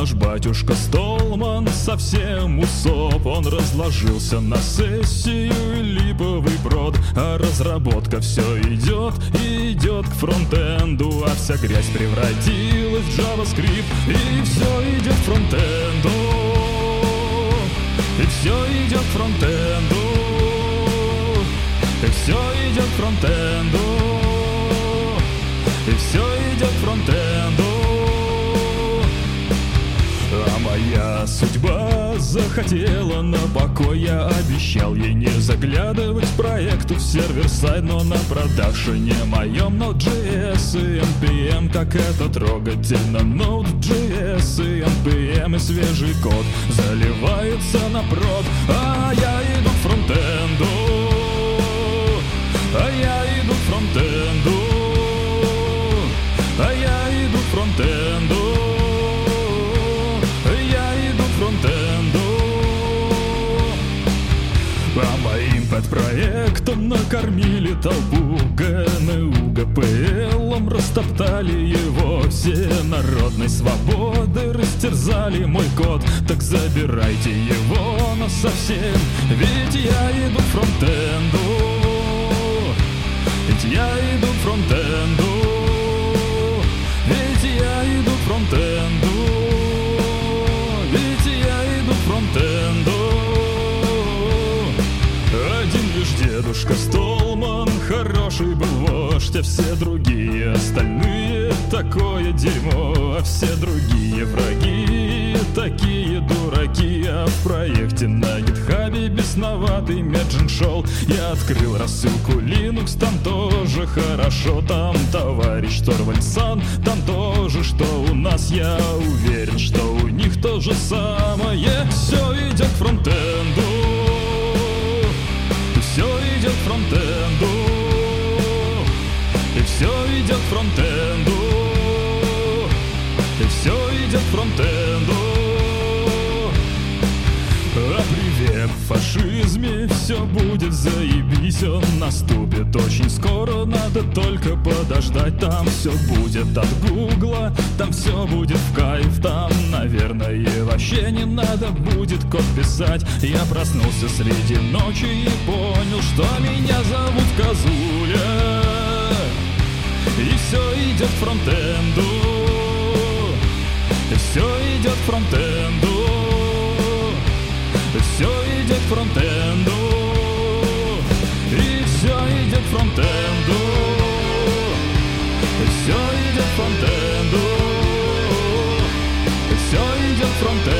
наш батюшка Столман совсем усоп. Он разложился на сессию и липовый прод А разработка все идет и идет к фронтенду А вся грязь превратилась в JavaScript И все идет к фронтенду. И все идет к фронтенду. И все идет к фронтенду судьба захотела на покой Я обещал ей не заглядывать в проекту в сервер-сайт Но на продакшене моем Node.js и NPM Как это трогательно. Node.js и NPM и свежий код Заливается на прод, а я иду к фронтенду А я иду к фронтенду А я иду к фронтенду подпроектом накормили толпу. ГНУ, ГПЛом Растоптали его. Все народной свободы Растерзали мой код, так забирайте его но совсем. Ведь я иду фронтенду. Ведь я иду фронтенду. Ведь я иду фронтенду дедушка Столман Хороший был вождь, а все другие Остальные такое дерьмо А все другие враги Такие дураки. А в проекте на гитхабе Бесноватый Мерджин шел. Я открыл рассылку Linux Там тоже хорошо. Там товарищ Торвальдсан Там тоже что у нас. Я уверен, что у них то же самое. Все идет к фронтенду идет фронтенду. И все идет фронтенду. И все идет фронтенду. А привет фашизме Все будет заебись. Он наступит очень скоро Надо только подождать. Там все будет от гугла Там все будет в кайф. Там, наверное, вообще не надо будет код писать. Я проснулся среди ночи и понял, что меня зовут Козуля. И все идет фронтенду. И все идет фронтенду. И все идет фронтенду. И все идет фронтенду. И все идет фронтенду. И все идет фронтенду